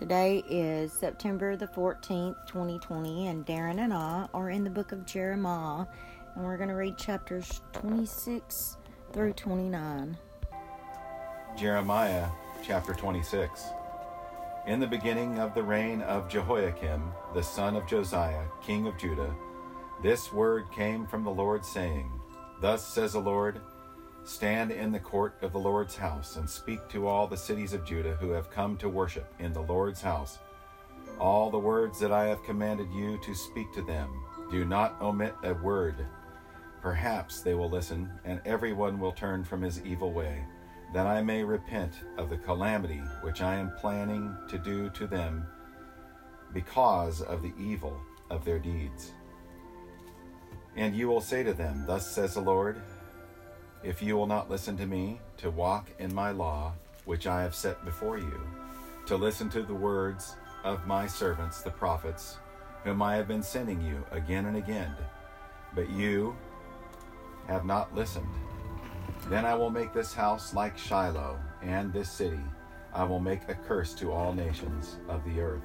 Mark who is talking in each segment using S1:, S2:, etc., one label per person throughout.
S1: Today is September the 14th, 2020, and Darren and I are in the book of Jeremiah, and we're going to read chapters 26 through 29.
S2: Jeremiah chapter 26. In the beginning of the reign of Jehoiakim, the son of Josiah, king of Judah, this word came from the Lord, saying, Thus says the Lord, Stand in the court of the Lord's house and speak to all the cities of Judah who have come to worship in the Lord's house. All the words that I have commanded you to speak to them, do not omit a word. Perhaps they will listen, and everyone will turn from his evil way, that I may repent of the calamity which I am planning to do to them because of the evil of their deeds. And you will say to them, Thus says the Lord, if you will not listen to me, to walk in my law, which I have set before you, to listen to the words of my servants, the prophets, whom I have been sending you again and again, but you have not listened. Then I will make this house like Shiloh, and this city I will make a curse to all nations of the earth.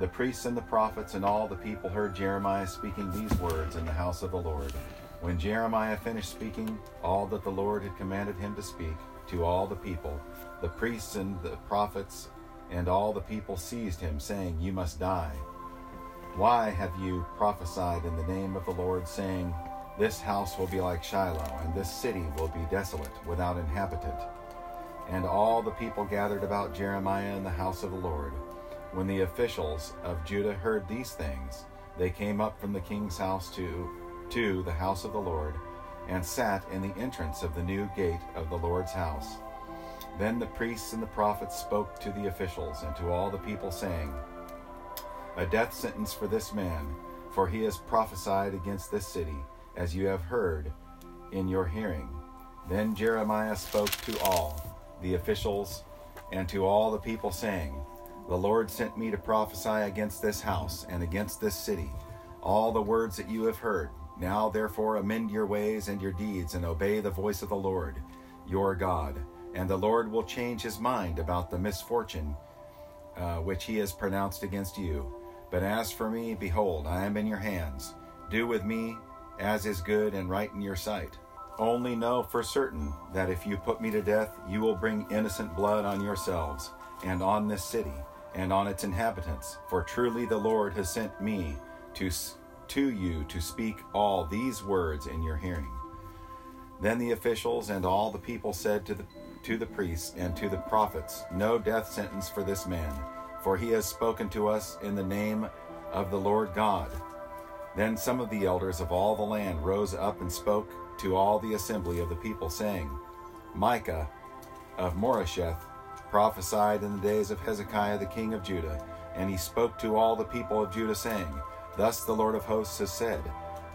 S2: The priests and the prophets and all the people heard Jeremiah speaking these words in the house of the Lord. When Jeremiah finished speaking all that the Lord had commanded him to speak to all the people, the priests and the prophets and all the people seized him, saying, You must die. Why have you prophesied in the name of the Lord, saying, This house will be like Shiloh, and this city will be desolate, without inhabitant? And all the people gathered about Jeremiah in the house of the Lord. When the officials of Judah heard these things, they came up from the king's house to to the house of the Lord, and sat in the entrance of the new gate of the Lord's house. Then the priests and the prophets spoke to the officials and to all the people, saying, A death sentence for this man, for he has prophesied against this city, as you have heard in your hearing. Then Jeremiah spoke to all the officials and to all the people, saying, The Lord sent me to prophesy against this house and against this city, all the words that you have heard. Now, therefore, amend your ways and your deeds, and obey the voice of the Lord, your God. And the Lord will change his mind about the misfortune uh, which he has pronounced against you. But as for me, behold, I am in your hands. Do with me as is good and right in your sight. Only know for certain that if you put me to death, you will bring innocent blood on yourselves, and on this city, and on its inhabitants. For truly the Lord has sent me to to you to speak all these words in your hearing. Then the officials and all the people said to the, to the priests and to the prophets, No death sentence for this man, for he has spoken to us in the name of the Lord God. Then some of the elders of all the land rose up and spoke to all the assembly of the people, saying, Micah of Moresheth prophesied in the days of Hezekiah the king of Judah, and he spoke to all the people of Judah, saying, Thus the Lord of hosts has said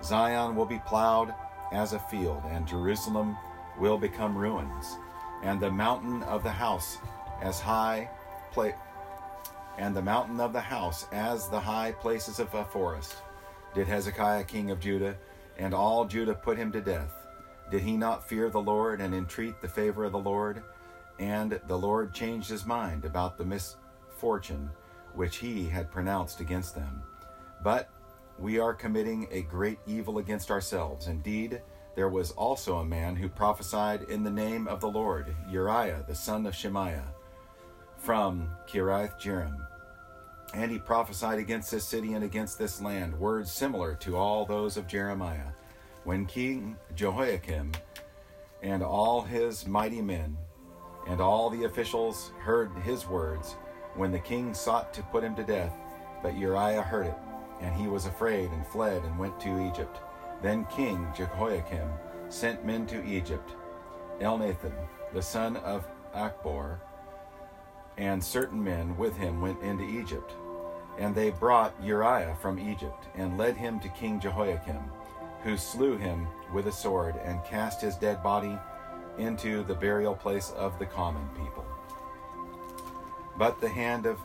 S2: Zion will be plowed as a field, and Jerusalem will become ruins, and the mountain of the house as high and the mountain of the house as the high places of a forest. Did Hezekiah king of Judah and all Judah put him to death? Did he not fear the Lord and entreat the favor of the Lord? And the Lord changed his mind about the misfortune which he had pronounced against them. But we are committing a great evil against ourselves. Indeed, there was also a man who prophesied in the name of the Lord, Uriah, the son of Shemaiah, from Kiriath Jearim. And he prophesied against this city and against this land, words similar to all those of Jeremiah. When King Jehoiakim and all his mighty men and all the officials heard his words, when the king sought to put him to death, but Uriah heard it and he was afraid and fled and went to Egypt. Then King Jehoiakim sent men to Egypt. Elnathan, the son of Achbor, and certain men with him went into Egypt. And they brought Uriah from Egypt and led him to King Jehoiakim, who slew him with a sword and cast his dead body into the burial place of the common people. But the hand of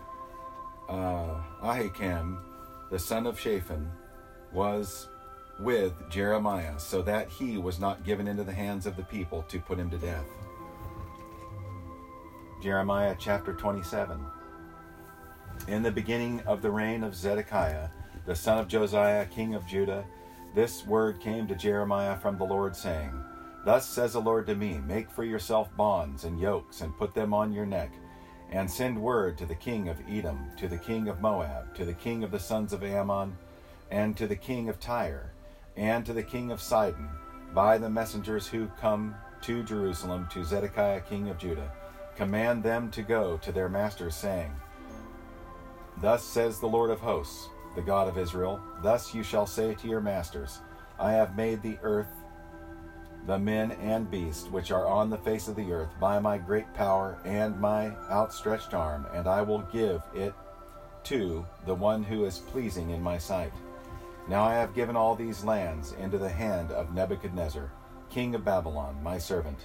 S2: uh, Ahikam the son of Shaphan, was with Jeremiah, so that he was not given into the hands of the people to put him to death. Jeremiah chapter 27. In the beginning of the reign of Zedekiah, the son of Josiah, king of Judah, this word came to Jeremiah from the Lord, saying, Thus says the Lord to me Make for yourself bonds and yokes, and put them on your neck, and send word to the king of Edom, to the king of Moab, to the king of the sons of Ammon, and to the king of Tyre, and to the king of Sidon, by the messengers who come to Jerusalem to Zedekiah king of Judah. Command them to go to their masters, saying, Thus says the Lord of hosts, the God of Israel Thus you shall say to your masters, I have made the earth, the men and beasts which are on the face of the earth, by my great power and my outstretched arm, and I will give it to the one who is pleasing in my sight. Now I have given all these lands into the hand of Nebuchadnezzar, king of Babylon, my servant,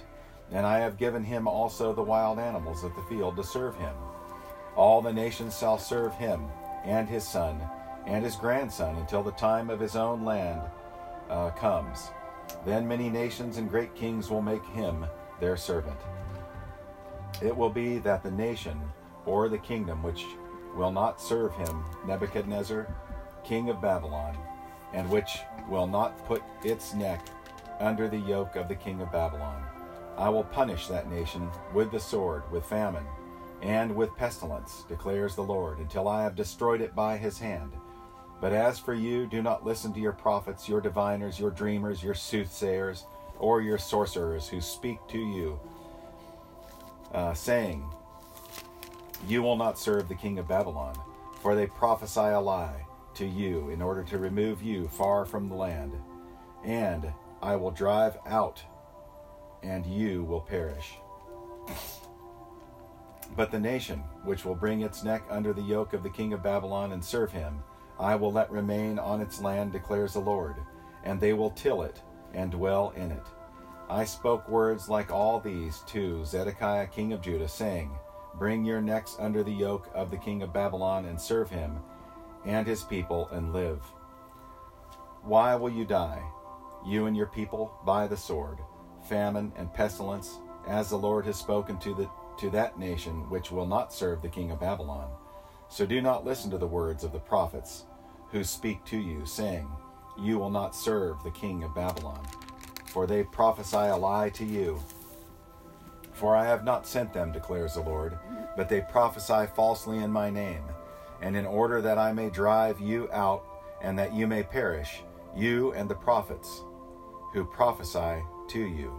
S2: and I have given him also the wild animals of the field to serve him. All the nations shall serve him, and his son, and his grandson, until the time of his own land uh, comes. Then many nations and great kings will make him their servant. It will be that the nation or the kingdom which will not serve him, Nebuchadnezzar, king of Babylon, and which will not put its neck under the yoke of the king of Babylon, I will punish that nation with the sword, with famine, and with pestilence, declares the Lord, until I have destroyed it by his hand. But as for you, do not listen to your prophets, your diviners, your dreamers, your soothsayers, or your sorcerers who speak to you, uh, saying, You will not serve the king of Babylon, for they prophesy a lie to you in order to remove you far from the land. And I will drive out, and you will perish. But the nation which will bring its neck under the yoke of the king of Babylon and serve him, I will let remain on its land, declares the Lord, and they will till it and dwell in it. I spoke words like all these to Zedekiah king of Judah, saying, Bring your necks under the yoke of the king of Babylon and serve him and his people and live. Why will you die, you and your people, by the sword, famine, and pestilence, as the Lord has spoken to the to that nation which will not serve the king of Babylon? So do not listen to the words of the prophets who speak to you, saying, You will not serve the king of Babylon, for they prophesy a lie to you. For I have not sent them, declares the Lord, but they prophesy falsely in my name. And in order that I may drive you out and that you may perish, you and the prophets who prophesy to you.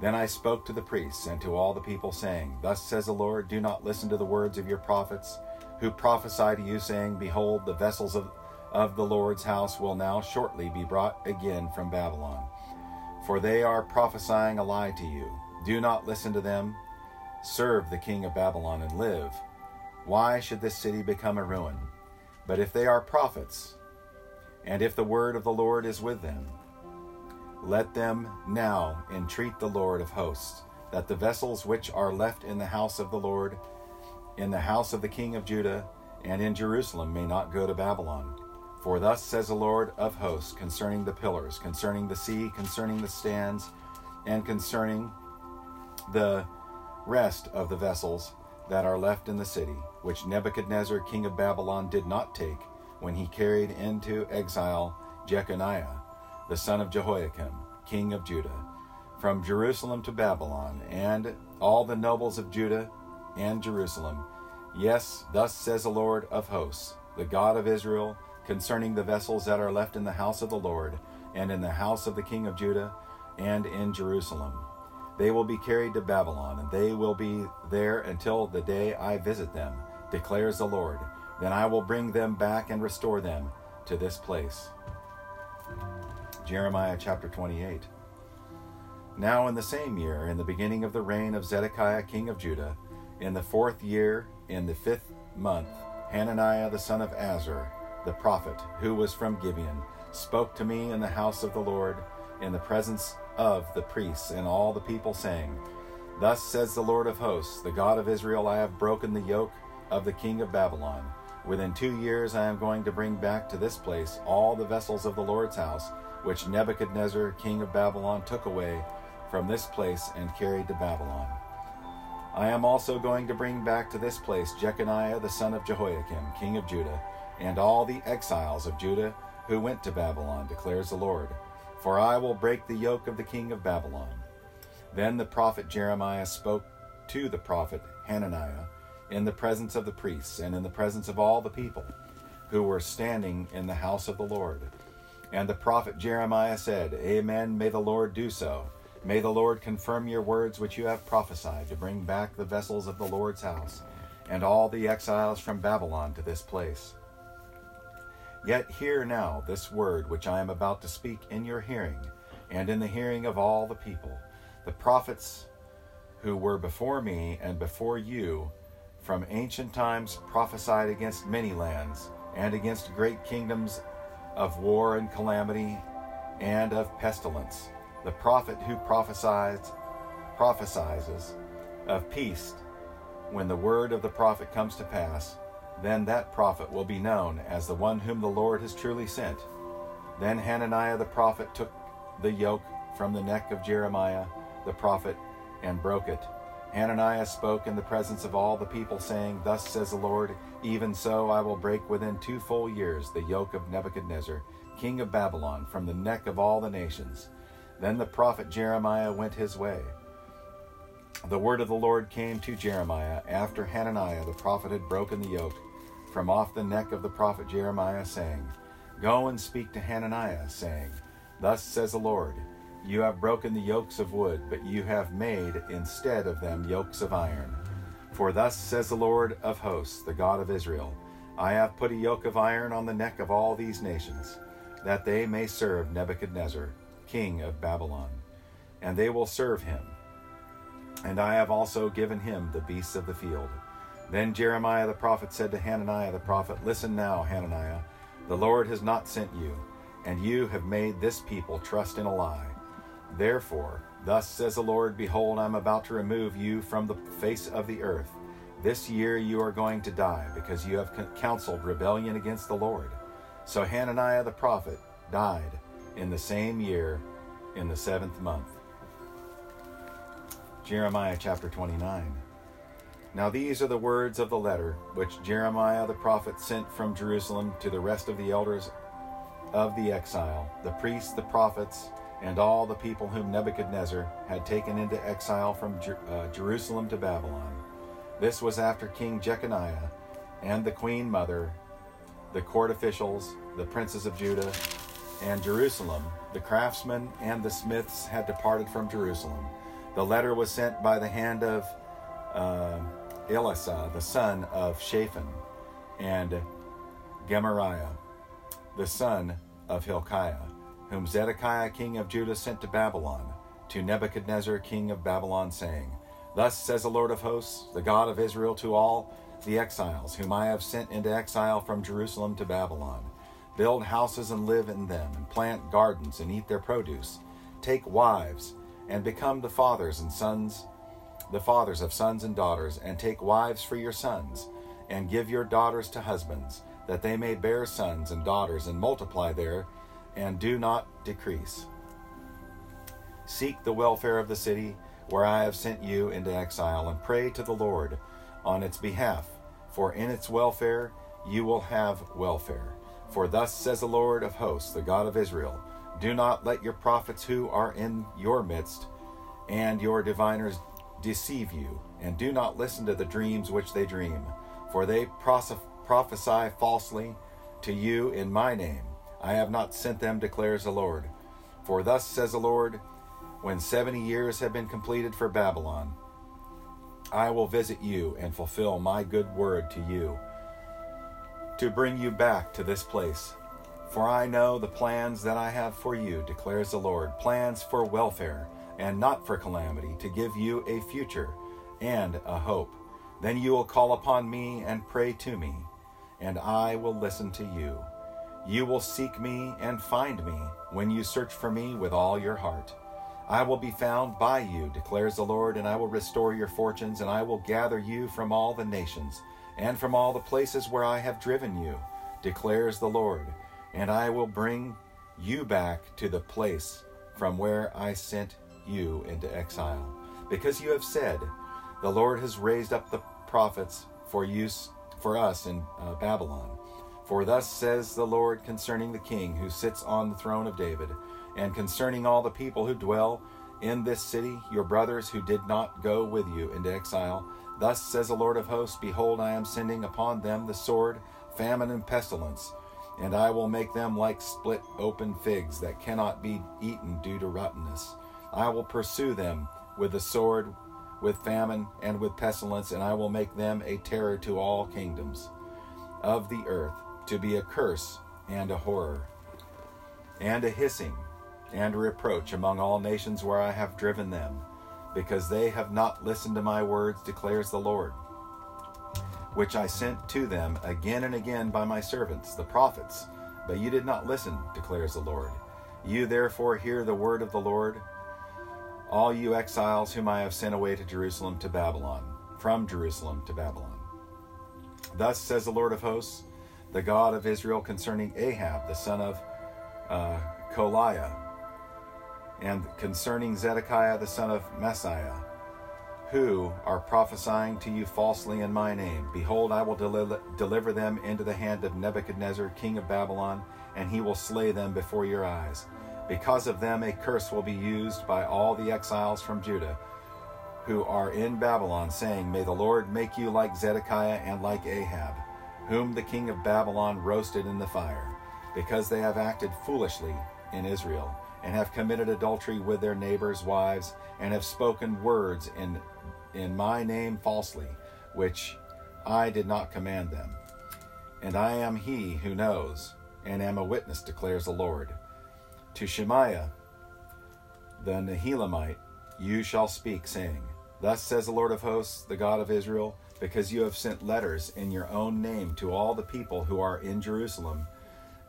S2: Then I spoke to the priests and to all the people, saying, Thus says the Lord, do not listen to the words of your prophets who prophesy to you, saying, Behold, the vessels of, of the Lord's house will now shortly be brought again from Babylon. For they are prophesying a lie to you. Do not listen to them. Serve the king of Babylon and live. Why should this city become a ruin? But if they are prophets, and if the word of the Lord is with them, let them now entreat the Lord of hosts, that the vessels which are left in the house of the Lord, in the house of the king of Judah, and in Jerusalem may not go to Babylon. For thus says the Lord of hosts concerning the pillars, concerning the sea, concerning the stands, and concerning the rest of the vessels that are left in the city, which Nebuchadnezzar king of Babylon did not take when he carried into exile Jeconiah, the son of Jehoiakim, king of Judah, from Jerusalem to Babylon, and all the nobles of Judah and Jerusalem. Yes, thus says the Lord of hosts, the God of Israel, concerning the vessels that are left in the house of the Lord, and in the house of the king of Judah, and in Jerusalem. They will be carried to Babylon, and they will be there until the day I visit them, declares the Lord. Then I will bring them back and restore them to this place. Jeremiah chapter 28. Now, in the same year, in the beginning of the reign of Zedekiah king of Judah, in the fourth year, in the fifth month, Hananiah the son of Azur, the prophet, who was from Gibeon, spoke to me in the house of the Lord, in the presence of the priests and all the people, saying, Thus says the Lord of hosts, the God of Israel, I have broken the yoke of the king of Babylon. Within two years I am going to bring back to this place all the vessels of the Lord's house, which Nebuchadnezzar, king of Babylon, took away from this place and carried to Babylon. I am also going to bring back to this place Jeconiah the son of Jehoiakim, king of Judah, and all the exiles of Judah who went to Babylon, declares the Lord. For I will break the yoke of the king of Babylon. Then the prophet Jeremiah spoke to the prophet Hananiah in the presence of the priests and in the presence of all the people who were standing in the house of the Lord. And the prophet Jeremiah said, Amen, may the Lord do so. May the Lord confirm your words which you have prophesied to bring back the vessels of the Lord's house and all the exiles from Babylon to this place. Yet hear now this word which I am about to speak in your hearing, and in the hearing of all the people. The prophets who were before me and before you from ancient times prophesied against many lands and against great kingdoms of war and calamity and of pestilence. The prophet who prophesies prophesies of peace when the word of the prophet comes to pass then that prophet will be known as the one whom the Lord has truly sent. Then Hananiah the prophet took the yoke from the neck of Jeremiah the prophet and broke it. Hananiah spoke in the presence of all the people, saying, Thus says the Lord, even so I will break within two full years the yoke of Nebuchadnezzar, king of Babylon, from the neck of all the nations. Then the prophet Jeremiah went his way. The word of the Lord came to Jeremiah after Hananiah the prophet had broken the yoke from off the neck of the prophet Jeremiah, saying, Go and speak to Hananiah, saying, Thus says the Lord, You have broken the yokes of wood, but you have made instead of them yokes of iron. For thus says the Lord of hosts, the God of Israel, I have put a yoke of iron on the neck of all these nations, that they may serve Nebuchadnezzar, king of Babylon, and they will serve him. And I have also given him the beasts of the field then Jeremiah the prophet said to Hananiah the prophet, Listen now, Hananiah, the Lord has not sent you, and you have made this people trust in a lie. Therefore, thus says the Lord, Behold, I am about to remove you from the face of the earth. This year you are going to die, because you have counseled rebellion against the Lord. So Hananiah the prophet died in the same year, in the seventh month. Jeremiah chapter 29. Now these are the words of the letter which Jeremiah the prophet sent from Jerusalem to the rest of the elders of the exile, the priests, the prophets, and all the people whom Nebuchadnezzar had taken into exile from Jer- uh, Jerusalem to Babylon. This was after King Jeconiah and the queen mother, the court officials, the princes of Judah, and Jerusalem, the craftsmen and the smiths had departed from Jerusalem. The letter was sent by the hand of uh, Elasah, the son of Shaphan, and Gemariah, the son of Hilkiah, whom Zedekiah king of Judah sent to Babylon, to Nebuchadnezzar king of Babylon, saying, Thus says the Lord of hosts, the God of Israel, to all the exiles whom I have sent into exile from Jerusalem to Babylon Build houses and live in them, and plant gardens and eat their produce. Take wives and become the fathers and sons the fathers of sons and daughters, and take wives for your sons, and give your daughters to husbands, that they may bear sons and daughters, and multiply there, and do not decrease. Seek the welfare of the city where I have sent you into exile, and pray to the Lord on its behalf, for in its welfare you will have welfare. For thus says the Lord of hosts, the God of Israel Do not let your prophets who are in your midst and your diviners deceive you, and do not listen to the dreams which they dream, for they prophesy falsely to you in my name. I have not sent them, declares the Lord. For thus says the Lord, when seventy years have been completed for Babylon, I will visit you and fulfill my good word to you, to bring you back to this place. For I know the plans that I have for you, declares the Lord plans for welfare and not for calamity, to give you a future and a hope. Then you will call upon me and pray to me, and I will listen to you. You will seek me and find me when you search for me with all your heart. I will be found by you, declares the Lord, and I will restore your fortunes, and I will gather you from all the nations and from all the places where I have driven you, declares the Lord, and I will bring you back to the place from where I sent you into exile. Because you have said, The Lord has raised up the prophets for use for us in uh, Babylon. For thus says the Lord concerning the king who sits on the throne of David, and concerning all the people who dwell in this city, your brothers who did not go with you into exile. Thus says the Lord of hosts Behold, I am sending upon them the sword, famine, and pestilence, and I will make them like split open figs that cannot be eaten due to rottenness. I will pursue them with the sword, with famine, and with pestilence, and I will make them a terror to all kingdoms of the earth, to be a curse and a horror, and a hissing and a reproach among all nations where I have driven them, because they have not listened to my words, declares the Lord, which I sent to them again and again by my servants, the prophets. But you did not listen, declares the Lord. You therefore hear the word of the Lord, all you exiles whom I have sent away to Jerusalem to Babylon, from Jerusalem to Babylon. Thus says the Lord of hosts, the God of Israel, concerning Ahab, the son of uh, Kolaiah, and concerning Zedekiah the son of Maaseiah, who are prophesying to you falsely in my name. Behold, I will deli- deliver them into the hand of Nebuchadnezzar, king of Babylon, and he will slay them before your eyes. Because of them, a curse will be used by all the exiles from Judah who are in Babylon, saying, May the Lord make you like Zedekiah and like Ahab, whom the king of Babylon roasted in the fire, because they have acted foolishly in Israel and have committed adultery with their neighbors' wives, and have spoken words in, in my name falsely, which I did not command them. And I am he who knows, and am a witness, declares the Lord. To Shemaiah, the Nehelamite, you shall speak, saying, Thus says the Lord of hosts, the God of Israel, because you have sent letters in your own name to all the people who are in Jerusalem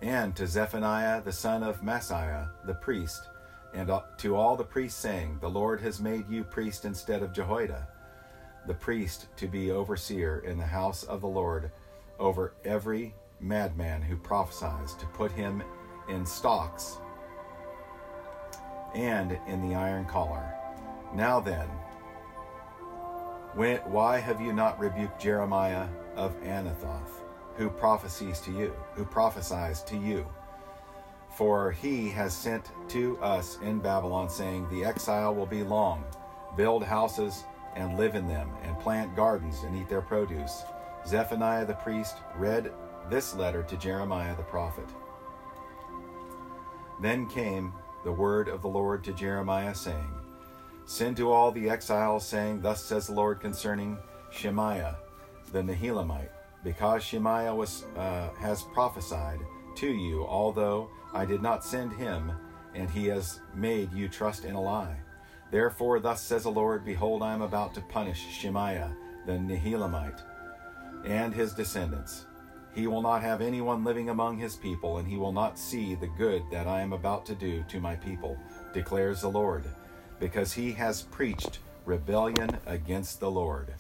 S2: and to Zephaniah the son of Maaseiah the priest, and to all the priests, saying, The Lord has made you priest instead of Jehoiada, the priest, to be overseer in the house of the Lord over every madman who prophesies, to put him in stocks and in the iron collar. Now then, when, why have you not rebuked Jeremiah of Anathoth? Who prophesies to you, who prophesies to you. For he has sent to us in Babylon, saying, The exile will be long. Build houses and live in them, and plant gardens and eat their produce. Zephaniah the priest read this letter to Jeremiah the prophet. Then came the word of the Lord to Jeremiah, saying, Send to all the exiles, saying, Thus says the Lord concerning Shemaiah the Nehelamite because Shemaiah was, uh, has prophesied to you, although I did not send him, and he has made you trust in a lie. Therefore, thus says the Lord Behold, I am about to punish Shemaiah the Nehelamite and his descendants. He will not have anyone living among his people, and he will not see the good that I am about to do to my people, declares the Lord, because he has preached rebellion against the Lord.